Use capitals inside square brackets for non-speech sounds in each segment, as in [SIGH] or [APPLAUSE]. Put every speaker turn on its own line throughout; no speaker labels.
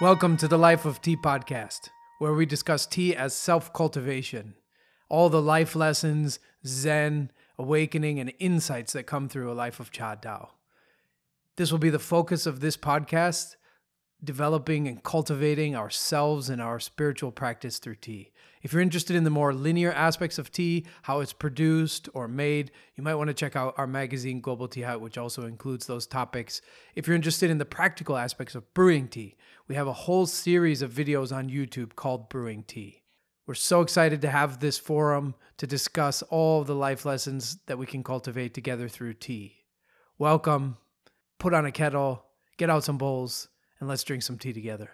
Welcome to the Life of Tea podcast, where we discuss tea as self cultivation, all the life lessons, zen, awakening, and insights that come through a life of Cha Dao. This will be the focus of this podcast, developing and cultivating ourselves and our spiritual practice through tea. If you're interested in the more linear aspects of tea, how it's produced or made, you might want to check out our magazine, Global Tea Hut, which also includes those topics. If you're interested in the practical aspects of brewing tea, we have a whole series of videos on YouTube called Brewing Tea. We're so excited to have this forum to discuss all the life lessons that we can cultivate together through tea. Welcome, put on a kettle, get out some bowls, and let's drink some tea together.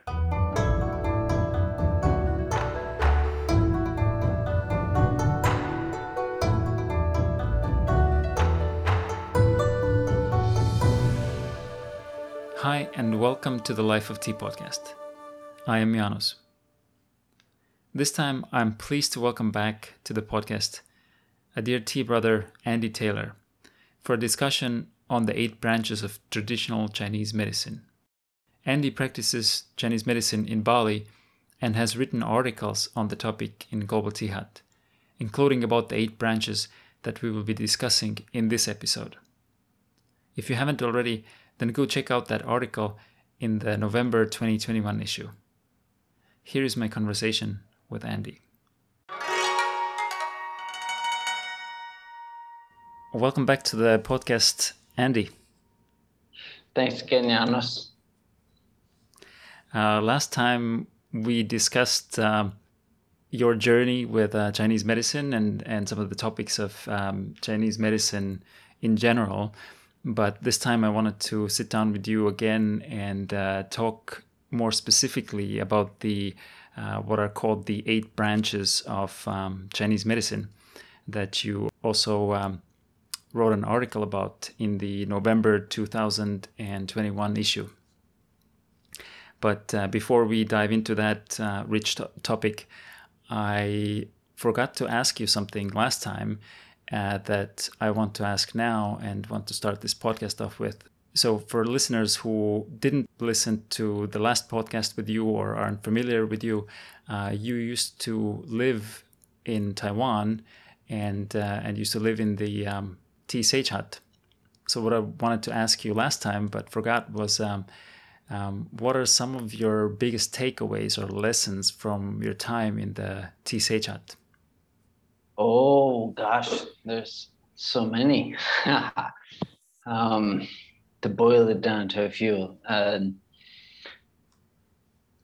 Hi, and welcome to the Life of Tea podcast. I am Janos. This time, I'm pleased to welcome back to the podcast a dear tea brother, Andy Taylor, for a discussion on the eight branches of traditional Chinese medicine. Andy practices Chinese medicine in Bali and has written articles on the topic in Global Hut, including about the eight branches that we will be discussing in this episode. If you haven't already, then go check out that article in the November 2021 issue. Here is my conversation with Andy. Welcome back to the podcast, Andy.
Thanks again, Janos.
Uh, last time we discussed um, your journey with uh, Chinese medicine and, and some of the topics of um, Chinese medicine in general. But this time I wanted to sit down with you again and uh, talk more specifically about the uh, what are called the eight branches of um, Chinese medicine that you also um, wrote an article about in the November 2021 issue. But uh, before we dive into that uh, rich to- topic, I forgot to ask you something last time, uh, that I want to ask now and want to start this podcast off with. So, for listeners who didn't listen to the last podcast with you or aren't familiar with you, uh, you used to live in Taiwan and uh, and used to live in the um, Tea Sage Hut. So, what I wanted to ask you last time but forgot was. Um, um, what are some of your biggest takeaways or lessons from your time in the Tea Sage Hut?
Oh gosh, there's so many. [LAUGHS] um, to boil it down to a few. Uh,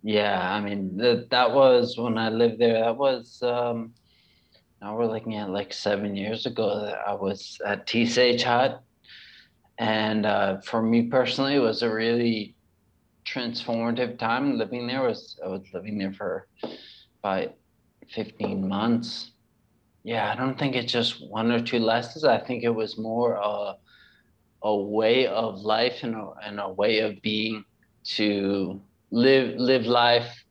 yeah, I mean that that was when I lived there. That was um, now we're looking at like seven years ago. I was at Tea Sage Hut, and uh, for me personally, it was a really transformative time living there. Was I was living there for about fifteen months yeah, I don't think it's just one or two lessons. I think it was more a, a way of life and a, and a way of being to live live life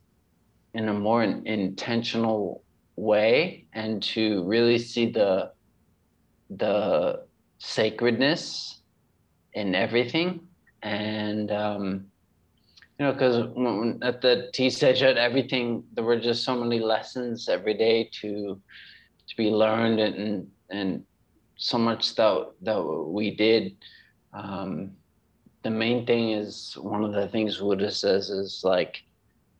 in a more intentional way and to really see the the sacredness in everything and um, you know because at the tea session everything there were just so many lessons every day to to be learned and and so much that that we did. Um, the main thing is one of the things Wu De says is like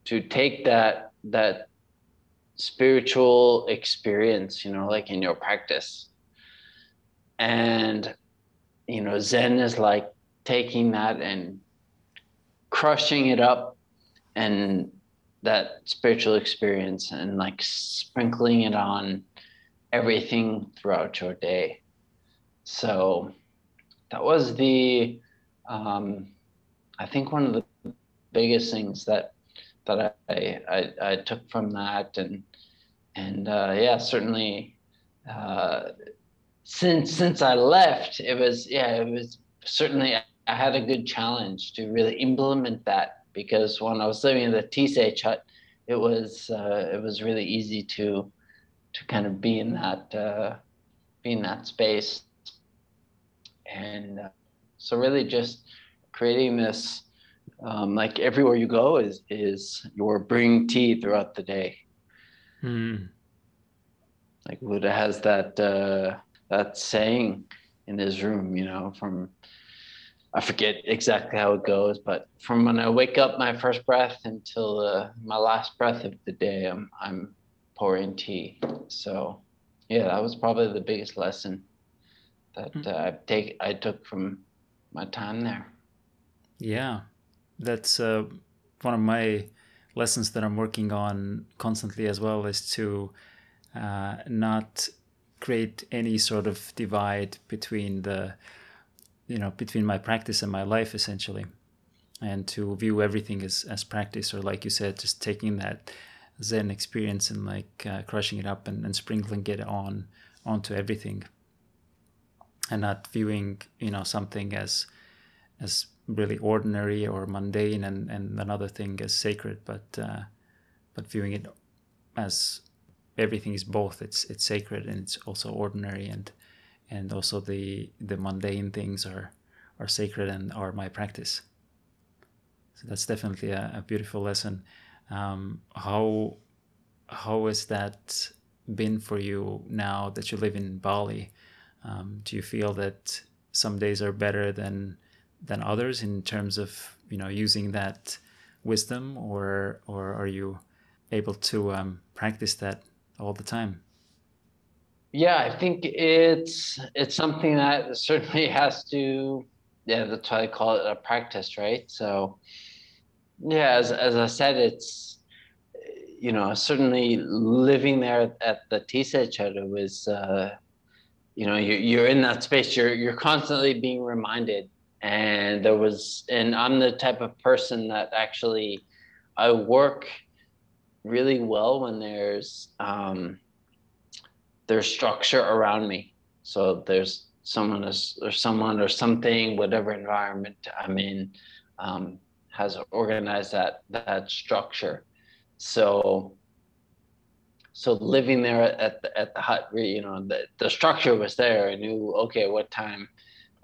to take that that spiritual experience, you know, like in your practice. And you know, Zen is like taking that and crushing it up and that spiritual experience and like sprinkling it on everything throughout your day. So that was the, um, I think one of the biggest things that that I I, I took from that, and and uh, yeah, certainly uh, since since I left, it was yeah, it was certainly I had a good challenge to really implement that because when I was living in the Sage Hut, it was uh, it was really easy to to kind of be in that uh, be in that space and uh, so really just creating this um, like everywhere you go is is you're bringing tea throughout the day.
Mm.
Like Wu De has that uh, that saying in his room, you know, from I forget exactly how it goes, but from when I wake up my first breath until uh, my last breath of the day, I'm I'm pouring tea. So yeah, that was probably the biggest lesson that uh, I take I took from my time there.
Yeah, that's uh, one of my lessons that I'm working on constantly as well is to uh, not create any sort of divide between the you know between my practice and my life essentially. And to view everything as as practice or like you said just taking that zen experience and like uh, crushing it up and, and sprinkling it on onto everything. And not viewing you know something as as really ordinary or mundane and, and another thing as sacred but uh, but viewing it as everything is both. It's it's sacred and it's also ordinary and and also the the mundane things are are sacred and are my practice. So that's definitely a, a beautiful lesson. Um, how how has that been for you now that you live in Bali? Um, do you feel that some days are better than than others in terms of you know using that wisdom or or are you able to um, practice that all the time
yeah i think it's it's something that [LAUGHS] certainly has to yeah that's why i call it a practice right? So yeah as, as i said it's you know certainly living there at the Tea Sage Hut was uh, you know you're, you're in that space you're you're constantly being reminded. And there was and i'm the type of person that actually i work really well when there's um there's structure around me. So there's someone or someone or something whatever environment i'm in um, has organized that that structure. So so living there at the, at the hut you know the, the structure was there. I knew okay what time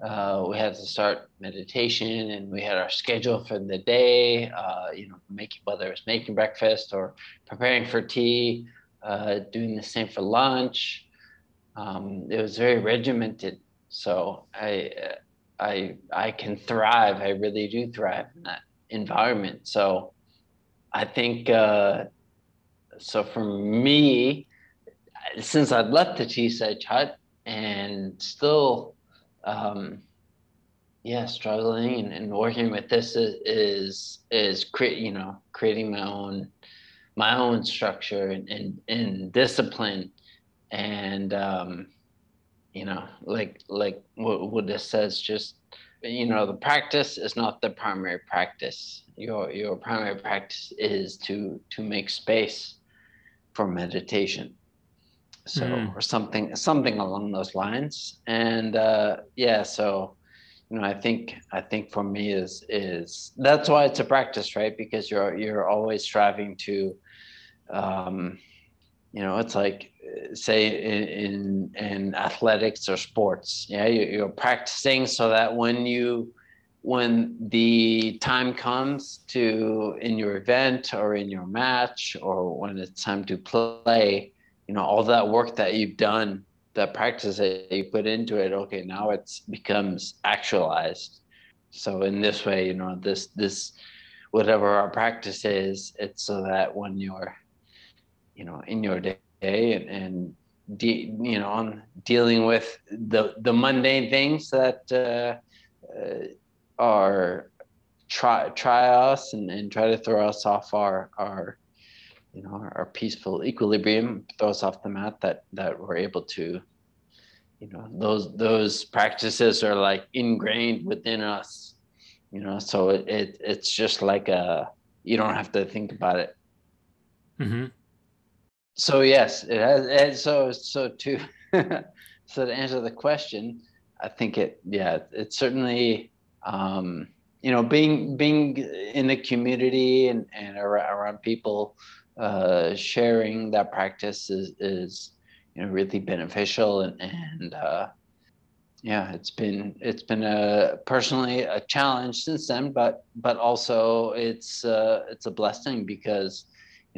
uh, we had to start meditation and we had our schedule for the day uh, you know making whether it's making breakfast or preparing for tea uh, doing the same for lunch. Um, it was very regimented so i i i can thrive. I really do thrive in that environment. So i think uh, so for me since i'd left the tea hut and still um, yeah, struggling and, and, working with this is is, is you know creating my own my own structure and and, and discipline. And um, you know like like what, what this says just you know the practice is not the primary practice. Your your primary practice is to to make space for meditation. So mm. or something something along those lines. And uh, yeah so you know i think i think for me is is that's why it's a practice right? Because you're you're always striving to um you know it's like say in in, in athletics or sports yeah you, you're practicing so that when you when the time comes to in your event or in your match or when it's time to play you know all that work that you've done that practice that you put into it okay now it's becomes actualized. So in this way you know this this whatever our practice is it's so that when you're you know in your day and, and de- you know on dealing with the the mundane things that uh, uh, are try try us and, and try to throw us off our our you know our, our peaceful equilibrium throws off the mat that that we're able to you know those those practices are like ingrained within us you know so it, it it's just like a you don't have to think about it
mm-hmm.
So yes it has and so so to [LAUGHS] so to answer the question i think it yeah it's certainly um you know being being in the community and and around people uh, sharing that practice is, is you know really beneficial and and uh, yeah, it's been it's been a personally a challenge since then, but but also it's uh, it's a blessing because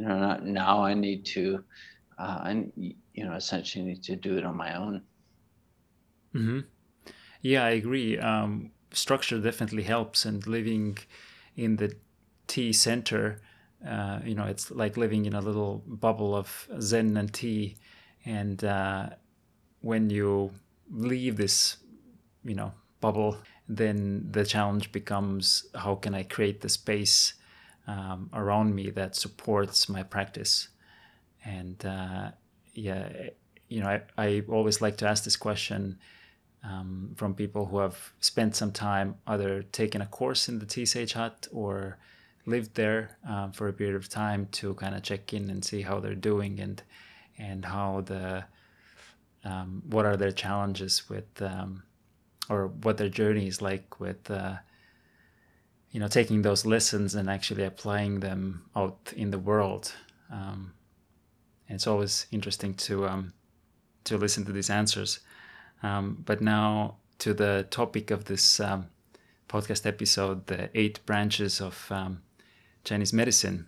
you know not now I need to uh, you know essentially need to do it on my own.
Mm-hmm. Yeah, I agree. Um, structure definitely helps, and living in the tea center, uh, you know, it's like living in a little bubble of Zen and tea, and uh, when you leave this, you know, bubble, then the challenge becomes how can I create the space um, around me that supports my practice, and uh, yeah, you know, I, I always like to ask this question um, from people who have spent some time either taking a course in the Sage Hut or lived there um, for a period of time to kind of check in and see how they're doing and and how the um, what are their challenges with um, or what their journey is like with uh, you know taking those lessons and actually applying them out in the world um, and it's always interesting to um, to listen to these answers um, but now to the topic of this um, podcast episode, the eight branches of um, Chinese medicine.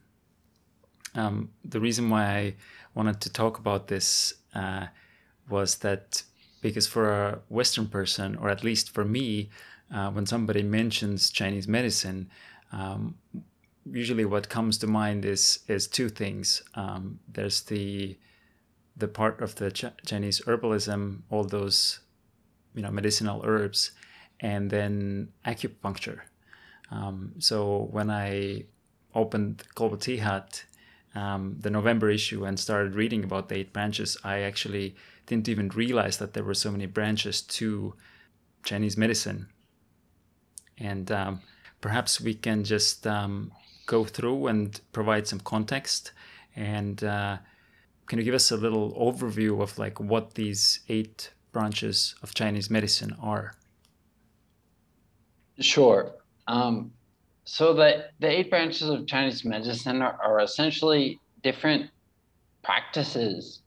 Um, the reason why I wanted to talk about this uh, was that because for a Western person, or at least for me, uh, when somebody mentions Chinese medicine, um, usually what comes to mind is is two things. Um, there's the the part of the Ch- Chinese herbalism, all those you know medicinal herbs, and then acupuncture. Um, so when I opened Global Tea Hut, um, the November issue, and started reading about the eight branches, I actually didn't even realize that there were so many branches to Chinese medicine. And um, perhaps we can just um, go through and provide some context. And uh, can you give us a little overview of like what these eight branches of Chinese medicine are?
Sure. Um, so the, the eight branches of Chinese medicine are, are essentially different practices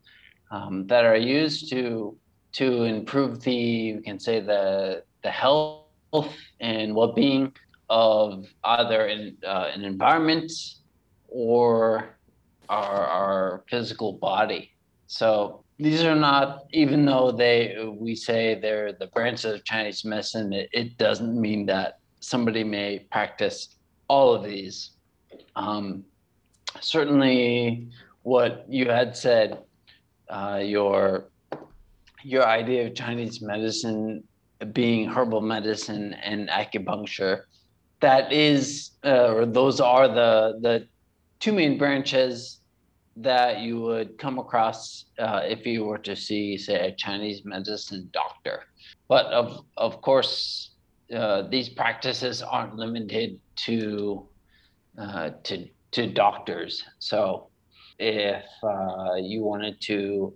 um, that are used to to improve the you can say the the health and well-being of either in, uh, an environment or our, our physical body. So these are not even though they we say they're the branches of chinese medicine it, it doesn't mean that somebody may practice all of these um, certainly what you had said uh, your your idea of chinese medicine being herbal medicine and acupuncture that is uh, or those are the the two main branches that you would come across uh, if you were to see, say, a Chinese medicine doctor. But of of course, uh, these practices aren't limited to uh, to to doctors. So if uh, you wanted to,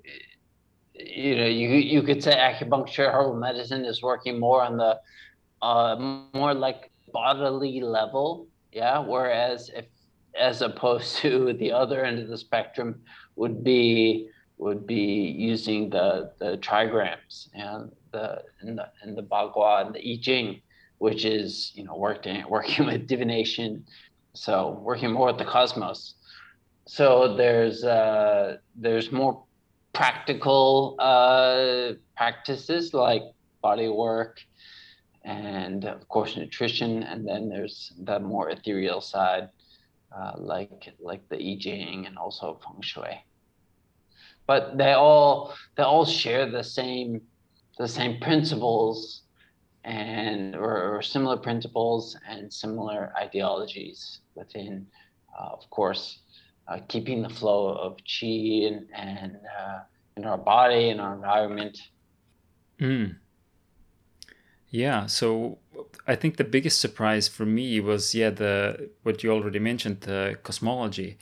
you know, you you could say acupuncture, herbal medicine is working more on the uh, more like bodily level, yeah. Whereas if as opposed [LAUGHS] to the other end of the spectrum would be would be using the the trigrams and the and the and the bagua and the I Ching, which is you know working [LAUGHS] working with divination, so working more with the cosmos. So there's uh, there's more practical uh, practices like body work and of course nutrition and then there's the more ethereal side uh, like like the I Ching and also Feng Shui. But they all they all share the same the same principles and or, or similar principles and similar ideologies within, uh, of course, uh, keeping the flow of qi and, and uh, in our body and our environment.
Mm. Yeah, so I think the biggest surprise for me was yeah the what you already mentioned the cosmology,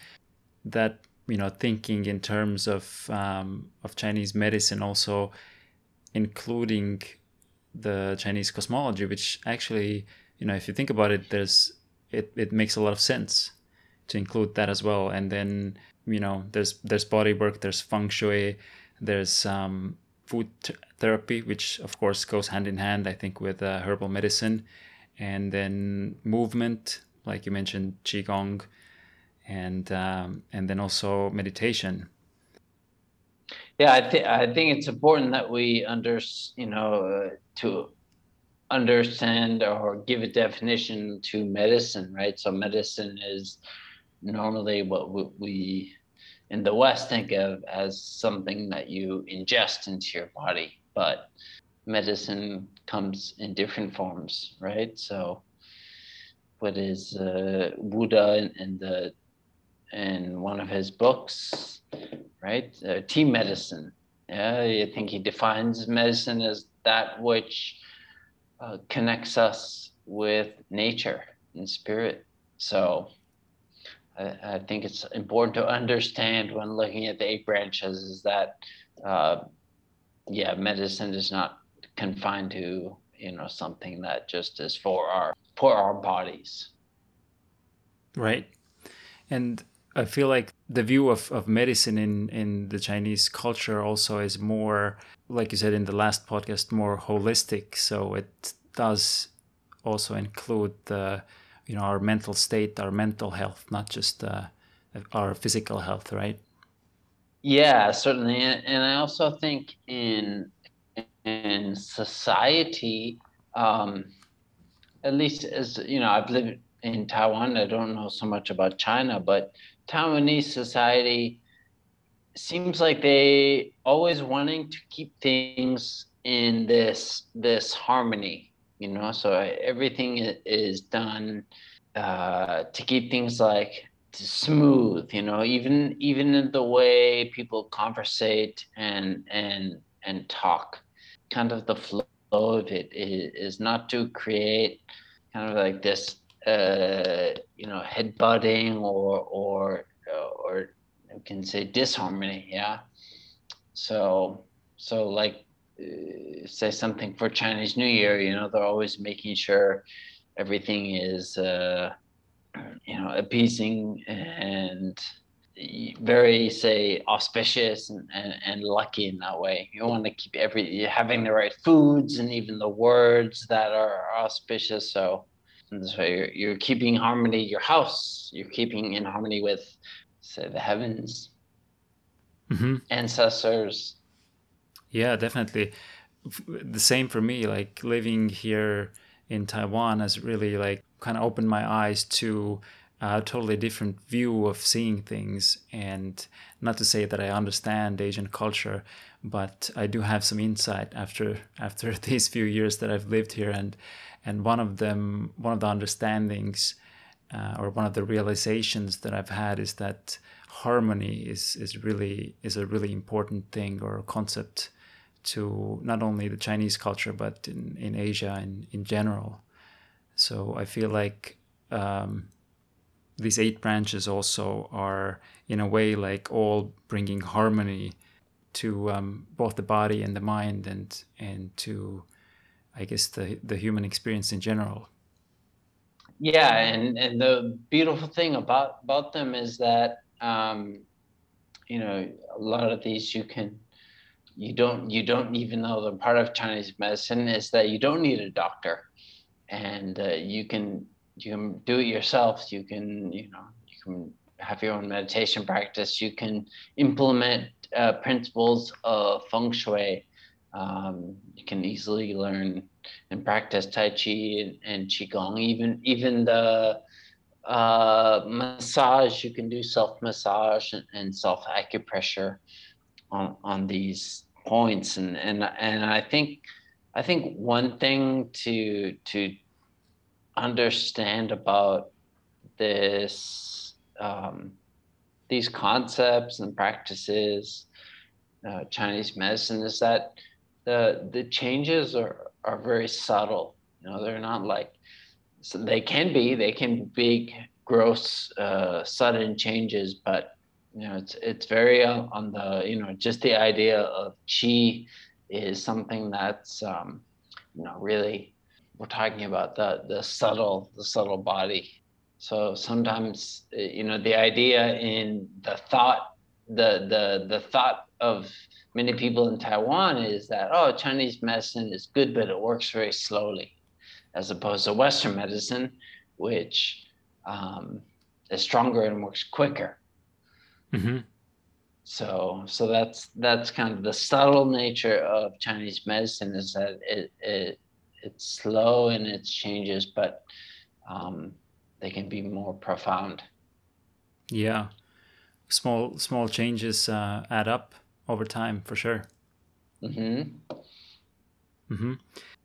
that you know thinking in terms of um, of Chinese medicine also including the Chinese cosmology, which actually you know if you think about it, there's it, it makes a lot of sense to include that as well. And then you know there's there's body work, there's feng shui, there's um, food t- therapy, which of course goes hand in hand, I think, with uh, herbal medicine, and then movement, like you mentioned, qigong, and um, and then also meditation.
Yeah, I think I think it's important that we under you know uh, to understand or give a definition to medicine, right? So medicine is normally what we in the West think of as something that you ingest into your body, but medicine comes in different forms, right? So, what is uh, Wu De in, in, the in one of his books, right? Uh, tea medicine. Yeah, I think he defines medicine as that which uh, connects us with nature and spirit. So I, think it's important to understand when looking at the eight branches is that, uh, yeah, medicine is not confined to you know something that just is for our for our bodies.
Right, and I feel like the view of, of medicine in, in the Chinese culture also is more, like you said in the last podcast, more holistic. So it does also include the you know our mental state, our mental health, not just uh, our physical health, right?
Yeah, certainly, and I also think in in society, um, at least as you know, I've lived in Taiwan. I don't know so much about China, but Taiwanese society seems like they always wanting to keep things in this this harmony you know? So everything is done uh, to keep things like smooth you know? Even even in the way people conversate and and and talk kind of the flow of it is, not to create kind of like this uh, you know head butting or or or you can say disharmony yeah? So so like say something for Chinese New Year, you know, they're always making sure everything is, uh, you know, appeasing and very, say, auspicious and, and, and lucky in that way. You want to keep every you're having the right foods and even the words that are auspicious. So this way, you're, you're keeping harmony. Your house, you're keeping in harmony with, say, the heavens, mm-hmm. ancestors
yeah, definitely. The same for me. Like living here in Taiwan has really like kind of opened my eyes to a totally different view of seeing things. And not to say that I understand Asian culture, but I do have some insight after [LAUGHS] after [LAUGHS] these few years that I've lived here. And and one of them, one of the understandings, uh, or one of the realizations that I've had is that harmony is is really is a really important thing or concept to not only the Chinese culture but in, in Asia in, in general. So I feel like um, these eight branches also are in a way like all bringing harmony to um, both the body and the mind and and to I guess the the human experience in general.
Yeah, and and the beautiful thing about about them is that um, you know a lot of these you can you don't you don't even know the part of Chinese medicine is that you don't need a doctor, and uh, you can you can do it yourself. You can you know you can have your own meditation practice. You can implement uh, principles of feng shui. Um, you can easily learn and practice Tai Chi and, and Qigong. Even even the uh, massage, you can do self massage and, and self acupressure on on these points. And and and I think I think one thing to to understand about this um, these concepts and practices uh, Chinese medicine is that the the changes are are very subtle. You know they're not like so they can be they can be big gross uh, sudden changes but you know it's it's very uh, on the you know just the idea of chi is something that's um, you know really we're talking about the the subtle the subtle body so sometimes uh, you know the idea in the thought the the the thought of many people in Taiwan is that oh Chinese medicine is good but it works very slowly, as opposed to Western medicine, which um, is stronger and works quicker.
Mm-hmm.
So so that's that's kind of the subtle nature of Chinese medicine is that it it it's slow in its changes, but um, they can be more profound.
Yeah, small small changes uh, add up over time for sure.
hmm
hmm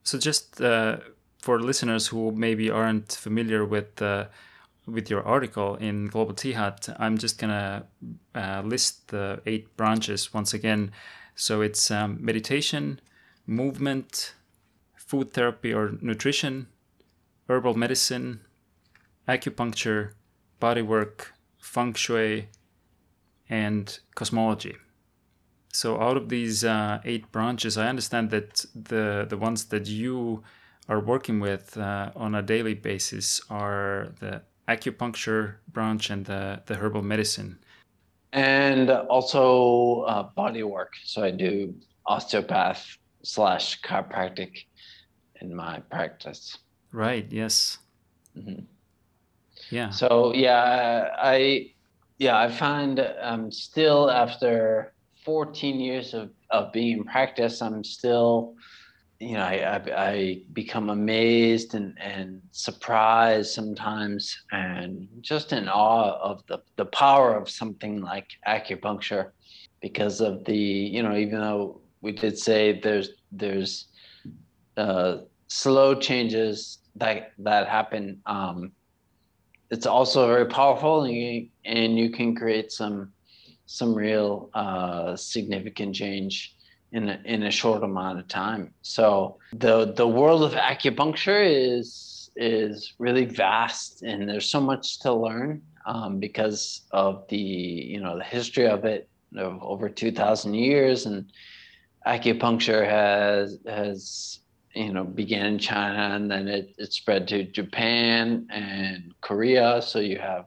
So just uh, for listeners who maybe aren't familiar with uh, with your article in Global Hut, I'm just gonna uh, list the eight branches once again. So it's um, meditation, movement, food therapy or nutrition, herbal medicine, acupuncture, bodywork, feng shui, and cosmology. So out of these uh, eight branches, I understand that the the ones that you are working with uh, on a daily basis are the acupuncture branch and the, the herbal medicine.
And also uh, body work. So I do osteopath slash chiropractic in my practice.
Right. Yes.
Mhm.
Yeah.
So yeah, I yeah I find um, still after 14 years of, of being in practice, I'm still you know I, I, I become amazed and, and surprised sometimes and just in awe of the, the power of something like acupuncture because of the you know even though we did say there's there's uh, slow changes that that happen um, it's also very powerful and you, and you can create some some real uh, significant change in a, in a short amount of time. So the the world of acupuncture is is really vast, and there's so much to learn um, because of the you know the history of it of over two thousand years, and acupuncture has has you know began in China and then it, it spread to Japan and Korea. So you have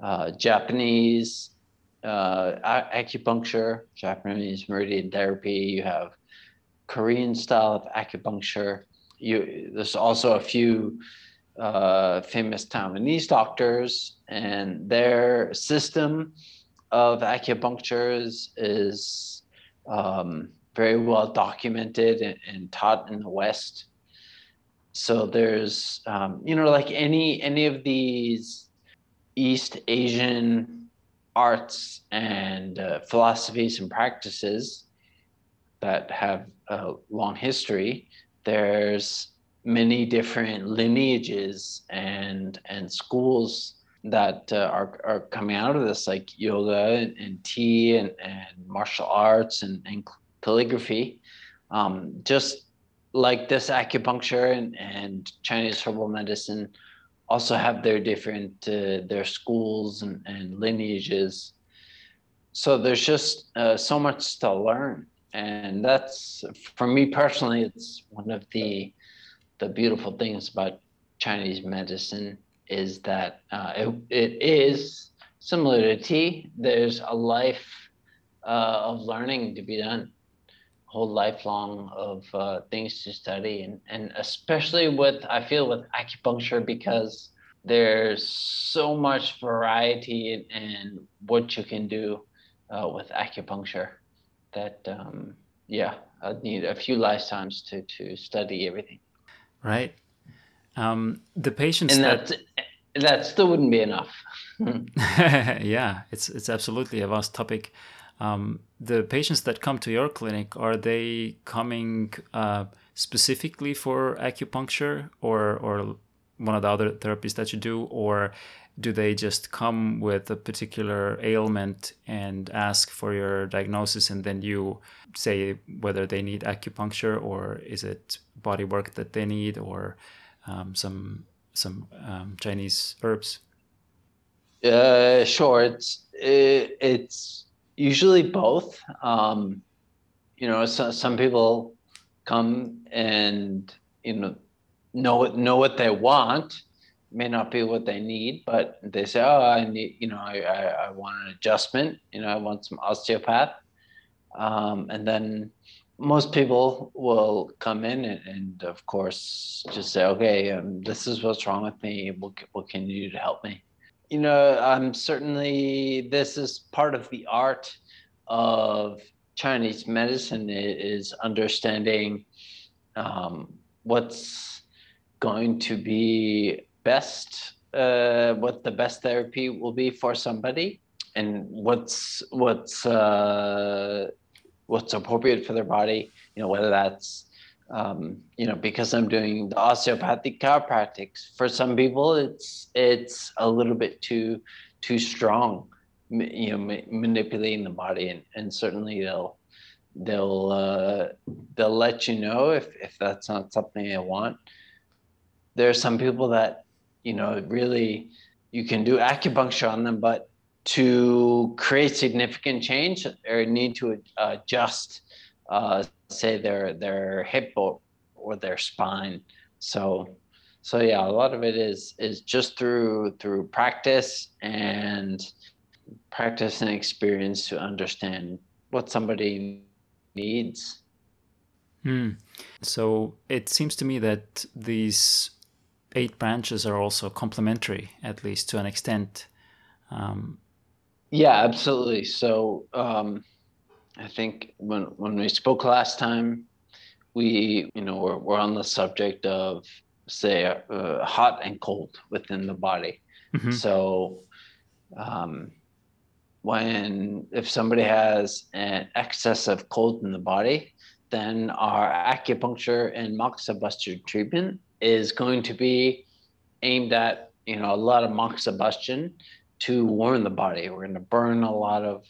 uh, Japanese uh, acupuncture, Japanese meridian therapy. You have Korean style of acupuncture. You there's also a few uh, famous Taiwanese doctors, and their system of acupuncture is, is um, very well documented and, and, taught in the West. So there's, um, you know, like any any of these East Asian arts and uh, philosophies and practices that have a long history. There's many different lineages and and schools that uh, are, are coming out of this like yoga and, and tea and, and martial arts and, and calligraphy. Um, just like this acupuncture and, and Chinese herbal medicine also have their different uh, their schools and, and lineages. So there's just uh, so much to learn, and that's for me personally. It's one of the the beautiful things about Chinese medicine is that uh, it, it is similar to tea. There's a life uh, of learning to be done whole lifelong of uh, things to study and, and especially with i feel with acupuncture because there's so much variety in, in what you can do uh, with acupuncture that um, yeah i need a few lifetimes to to study everything.
Right. Um, the patients
and
that,
that still wouldn't be enough. [LAUGHS] [LAUGHS]
Yeah it's it's absolutely a vast topic um, the patients that come to your clinic are they coming uh, specifically for acupuncture or or one of the other therapies that you do, or do they just come with a particular ailment and ask for your diagnosis and then you say whether they need acupuncture or is it body work that they need or um, some some um, Chinese herbs?
Uh, sure. It's it, it's usually both. Um, you know, so, some people come and you know know know what they want. May not be what they need, but they say, "Oh, I need, you know, I, I, I want an adjustment. You know, I want some osteopath." um, and then most people will come in and, and of course just say okay um, this is what's wrong with me what, what can you do to help me you know i'm certainly this is part of the art of chinese medicine is understanding um, what's going to be best uh, what the best therapy will be for somebody and what's what's uh, what's appropriate for their body. You know, whether that's um, you know because I'm doing the osteopathic chiropractics. For some people, it's it's a little bit too too strong. You know, ma- manipulating the body, and, and certainly they'll they'll uh, they'll let you know if if that's not something they want. There are some people that you know really you can do acupuncture on them, but to create significant change or need to adjust, uh, say their their hip or, or their spine. So, so yeah, a lot of it is is just through through practice and practice and experience to understand what somebody needs.
Hmm. So it seems to me that these eight branches are also complementary, at least to an extent. Um,
yeah, absolutely. So um, I think when when we spoke last time, we you know we're, we're on the subject of say uh, hot and cold within the body. Mm-hmm. So um, when if somebody has an excess of cold in the body, then our acupuncture and moxibustion treatment is going to be aimed at you know a lot of moxibustion to warm the body. We're going to burn a lot of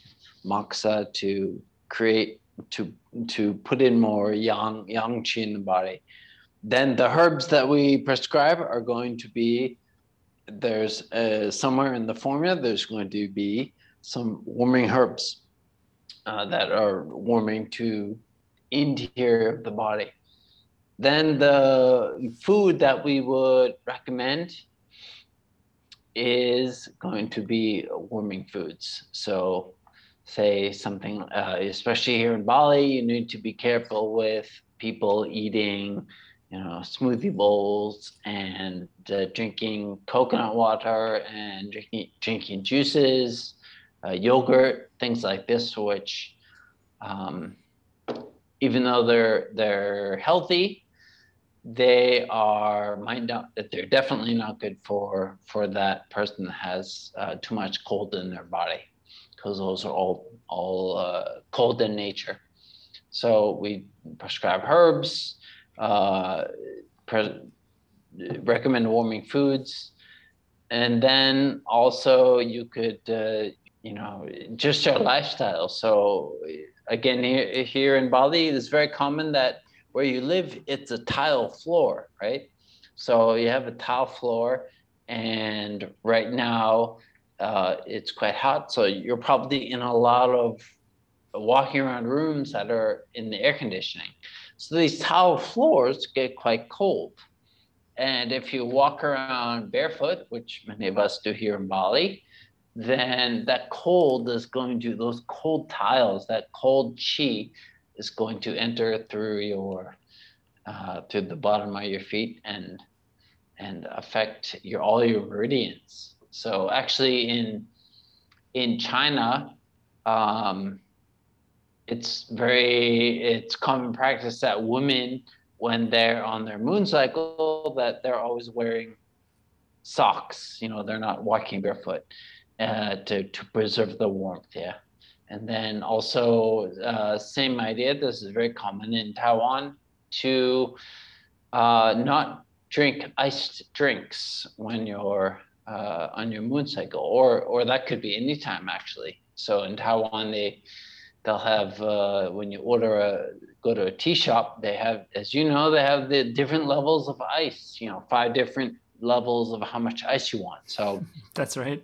moxa to create to to put in more yang yang qi in the body. Then the herbs that we prescribe are going to be there's uh, somewhere in the formula there's going to be some warming herbs uh, that are warming to interior of the body. Then the food that we would recommend is going to be warming foods. So, say something, uh, especially here in Bali, you need to be careful with people eating, you know, smoothie bowls and uh, drinking coconut water and drinking drinking juices, uh, yogurt, things like this, which, um, even though they're they're healthy, they are might not that they're definitely not good for for that person that has uh, too much cold in their body because those are all all uh, cold in nature. So we prescribe herbs uh, pre- recommend warming foods. And then also you could uh, you know just your lifestyle. So again here, here in bali it's very common that where you live, it's a tile floor, right? So you have a tile floor, and right now uh, it's quite hot. So you're probably in a lot of walking around rooms that are in the air conditioning. So these tile floors get quite cold. And if you walk around barefoot, which many of us do here in Bali, then that cold is going to, those cold tiles, that cold chi is going to enter through your uh, to the bottom of your feet and and affect your all your meridians. So actually, in in China, um, it's very it's common practice that women, when they're on their moon cycle, that they're always wearing socks. You know, they're not walking barefoot uh, to to preserve the warmth. Yeah. And then also, uh, same idea. This is very common in Taiwan to uh, not drink iced drinks when you're uh, on your moon cycle, or or that could be any time actually. So in Taiwan, they they'll have uh, when you order a go to a tea shop, they have, as you know, they have the different levels of ice. You know, five different levels of how much ice you want. So [LAUGHS]
that's right.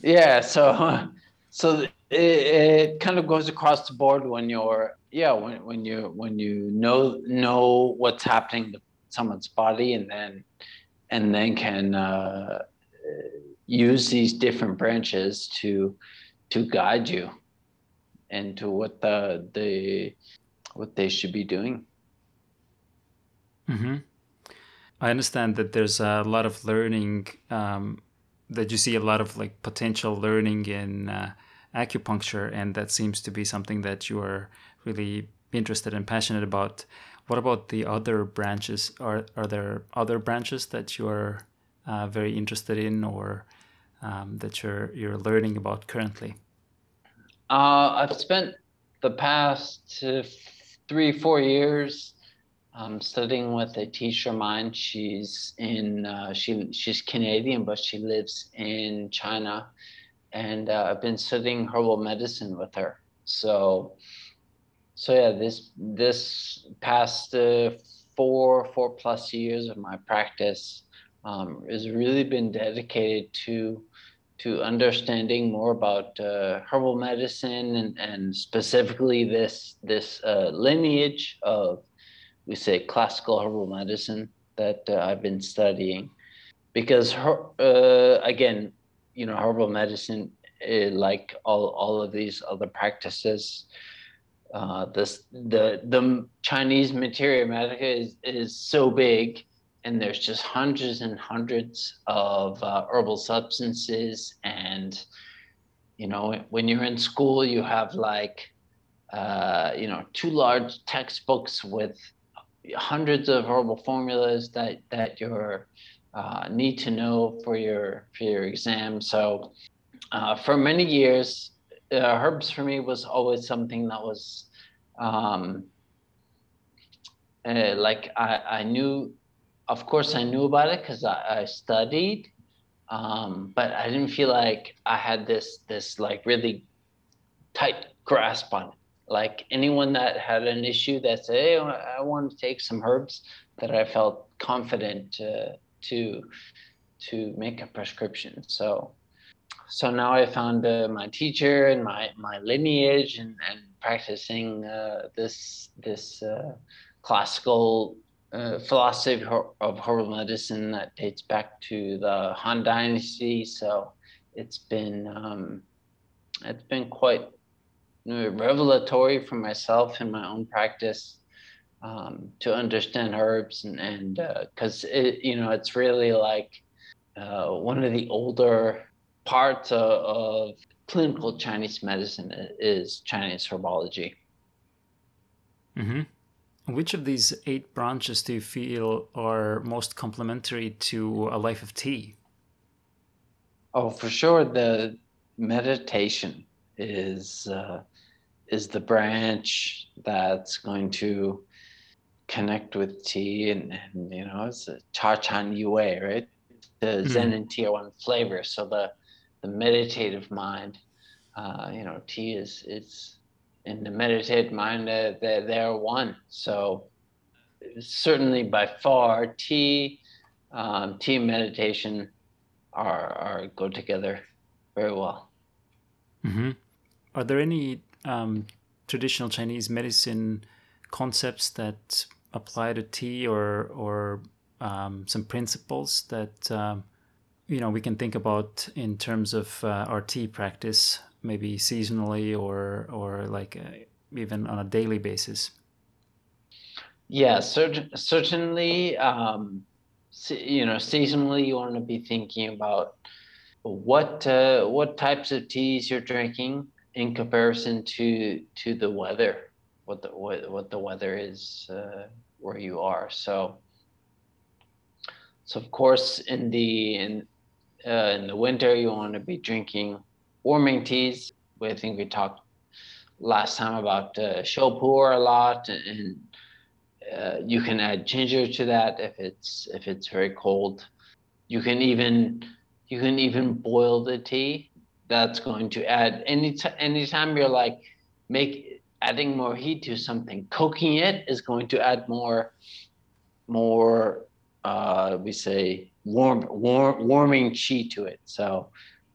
Yeah. So so it, it kind of goes across the board when you're yeah when, when you when you know know what's happening with someone's body and then and then can uh, use these different branches to to guide you and to what the the what they should be doing.
Mm-hmm. I understand that there's a lot of learning um, that you see a lot of like potential learning in uh, acupuncture, and that seems to be something that you are really interested and passionate about. What about the other branches? Are are there other branches that you are uh, very interested in, or um, that you're you're learning about currently?
Uh, I've spent the past uh, three four years um, studying with a teacher of mine. She's in uh, she she's Canadian, but she lives in China, and uh, I've been studying herbal medicine with her. So, so yeah, this this past uh, four four plus years of my practice um, has really been dedicated to to understanding more about uh, herbal medicine and, and specifically this this uh, lineage of we say classical herbal medicine that uh, I've been studying. Because her, uh, again, you know, herbal medicine, uh, like all, all of these other practices, uh, this the the Chinese materia medica is is so big, and there's just hundreds and hundreds of uh, herbal substances, and you know, when you're in school, you have like uh, you know two large textbooks with hundreds of herbal formulas that that you uh, need to know for your for your exam. So uh, for many years, uh, herbs for me was always something that was um, uh, like I, I knew, of course, I knew about it because I, I, studied, um, but I didn't feel like I had this this like really tight grasp on it like anyone that had an issue that said, hey, I want to take some herbs, that I felt confident to to to make a prescription. So so now I found uh, my teacher and my my lineage and and practicing uh, this this uh, classical uh, philosophy of herbal medicine that dates back to the Han Dynasty. So it's been um, it's been quite revelatory for myself in my own practice um, to understand herbs and and because uh, it you know it's really like uh, one of the older parts of, of, clinical Chinese medicine is Chinese herbology.
Mm-hmm. Which of these eight branches do you feel are most complementary to a life of tea?
Oh, for sure, the meditation is uh, is the branch that's going to connect with tea and, and you know it's a cha chan yue right the mm. zen and tea are one flavor so the the meditative mind uh, you know tea is it's in the meditative mind uh, they're, they're one. So certainly by far tea um, tea meditation are are go together very well.
Mm-hmm. are there any um, traditional Chinese medicine concepts that apply to tea or or um, some principles that um, you know we can think about in terms of uh, our tea practice, maybe seasonally or or like uh, even on a daily basis.
Yeah, cert- certainly. Um, you know, seasonally, you want to be thinking about what uh, what types of teas you're drinking in comparison to to the weather, what the what, what the weather is uh, where you are. So so of course in the in uh, in the winter you want to be drinking warming teas. I think we talked last time about uh, a lot, and uh, you can add ginger to that if it's if it's very cold. You can even you can even boil the tea that's going to add any t- anytime you're like make adding more heat to something cooking it is going to add more more uh, we say warm warm warming chi to it so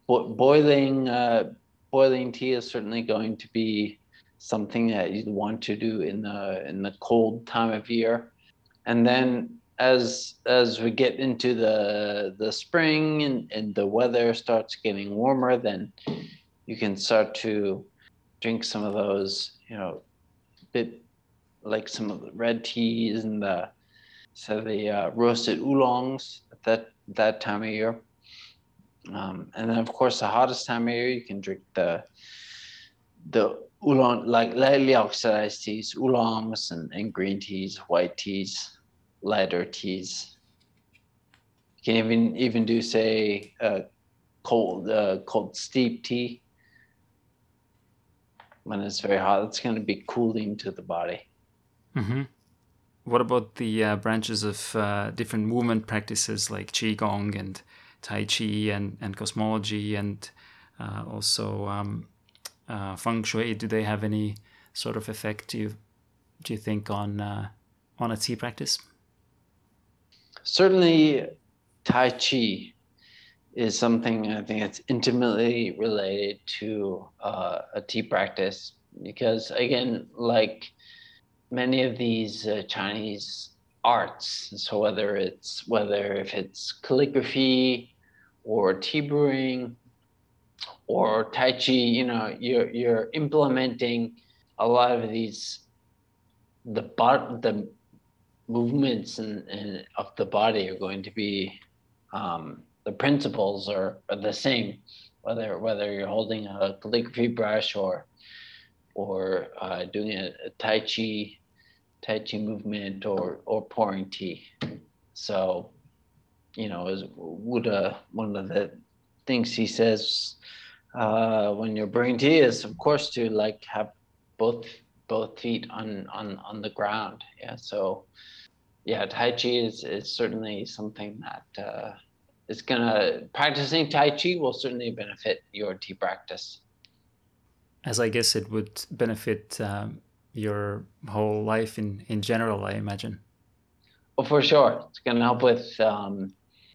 bo- boiling uh, boiling tea is certainly going to be something that you'd want to do in the in the cold time of year and then as as we get into the the spring and, and the weather starts getting warmer, then you can start to drink some of those, you know, bit like some of the red teas and the so the uh, roasted oolongs at that that time of year. Um, and then of course the hottest time of year you can drink the the oolong like lightly oxidized teas, oolongs and, and green teas, white teas, lighter teas. You can even even do say cold cold steep tea when it's very hot. It's going to be cooling to the body.
Mm-hmm. What about the uh, branches of uh, different movement practices like Qigong and Tai Chi and, and cosmology and uh, also um, uh, Feng Shui? Do they have any sort of effect, do you, do you think, on, uh, on a tea practice?
Certainly, Tai Chi is something I think it's intimately related to uh, a tea practice because, again, like many of these uh, Chinese arts, so whether it's whether if it's calligraphy or tea brewing or Tai Chi, you know, you're you're implementing a lot of these the bot the movements and, and of the body are going to be um, the principles are, are the same, whether whether you're holding a calligraphy brush or or uh, doing a, a Tai Chi Tai Chi movement or or pouring tea. So, you know, is Wu De one of the things he says uh, when you're brewing tea is, of course, to like have both both feet on on on the ground. Yeah. So, yeah, Tai Chi is is certainly something that. Uh, it's gonna practicing Tai Chi will certainly benefit your tea practice.
As I guess it would benefit um, your whole life in in general, I imagine.
Well, for sure, it's gonna help with um,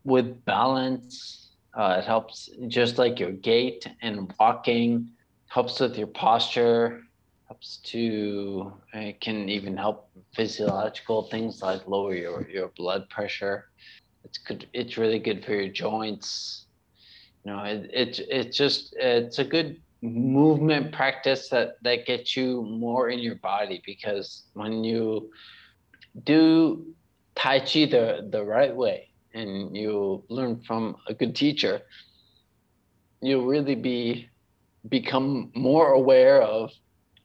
with balance. Uh, it helps just like your gait and walking. Helps with your posture. Helps to it can even help physiological things like lower your your blood pressure it's good it's really good for your joints you know it, it it's just it's a good movement practice that that gets you more in your body because when you do tai chi the the right way and you learn from a good teacher you'll really be become more aware of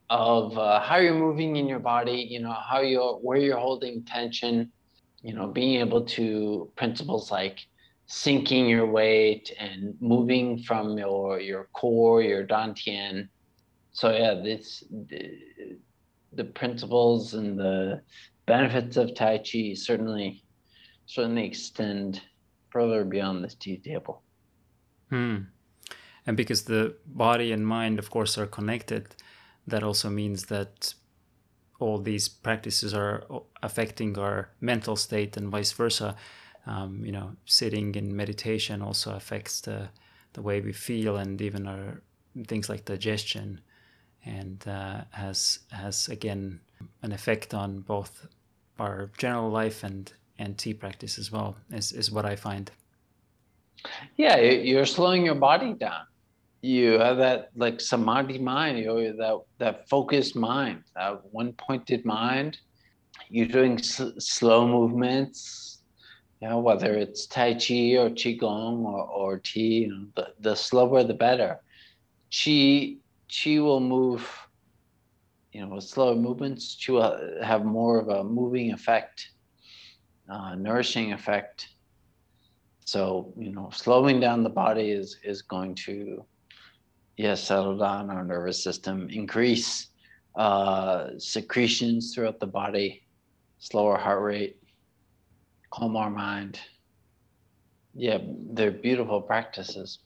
of uh, how you're moving in your body you know how you're where you're holding tension you know, being able to principles like sinking your weight and moving from your your core, your dantian. So yeah, this the, the principles and the benefits of Tai Chi certainly certainly extend further beyond this tea table.
Hmm. And because the body and mind, of course, are connected, that also means that all these practices are affecting our mental state and vice versa. Um, you know, sitting in meditation also affects the the way we feel and even our things like digestion, and uh, has has again an effect on both our general life and and tea practice as well. Is is what I find.
Yeah, you're slowing your body down you have that like samadhi mind, you know, that that focused mind, that one pointed mind. You're doing slow movements, you know, whether it's Tai Chi or Qigong or, or Tea, you know, the, the slower the better. Qi, Qi will move, you know, with slower movements, Qi will have more of a moving effect, uh, nourishing effect. So, you know, slowing down the body is, is going to yes, settle down our nervous system, increase uh, secretions throughout the body, slower heart rate, calm our mind. Yeah, they're beautiful practices.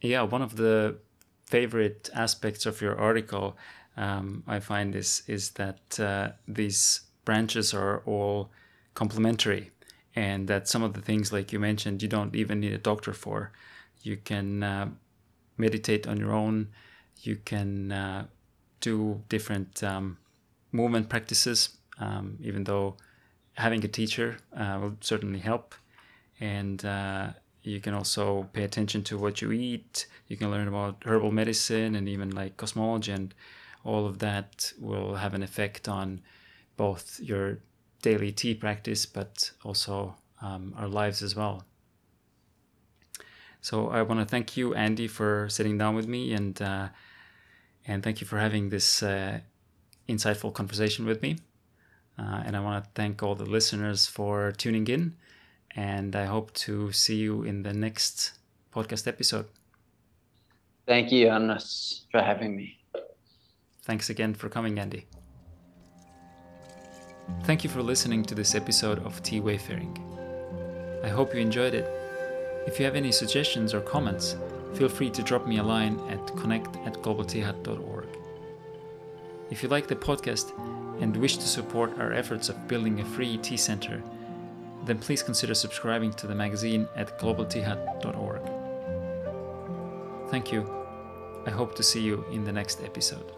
Yeah, one of the favorite aspects of your article um, I find is is that uh, these branches are all complementary, and that some of the things like you mentioned you don't even need a doctor for. You can uh, meditate on your own. You can uh, do different um, movement practices, um, even though having a teacher uh, will certainly help. And uh, you can also pay attention to what you eat. You can learn about herbal medicine and even like cosmology, and all of that will have an effect on both your daily tea practice, but also um, our lives as well. So I want to thank you, Andy, for sitting down with me, and uh, and thank you for having this uh, insightful conversation with me. Uh, and I want to thank all the listeners for tuning in. And I hope to see you in the next podcast episode.
Thank you, Hannes, for having me.
Thanks again for coming, Andy. Thank you for listening to this episode of Tea Wayfaring. I hope you enjoyed it. If you have any suggestions or comments, feel free to drop me a line at connect at globalteahut.org. If you like the podcast and wish to support our efforts of building a free tea center, then please consider subscribing to the magazine at globalteahut.org. Thank you. I hope to see you in the next episode.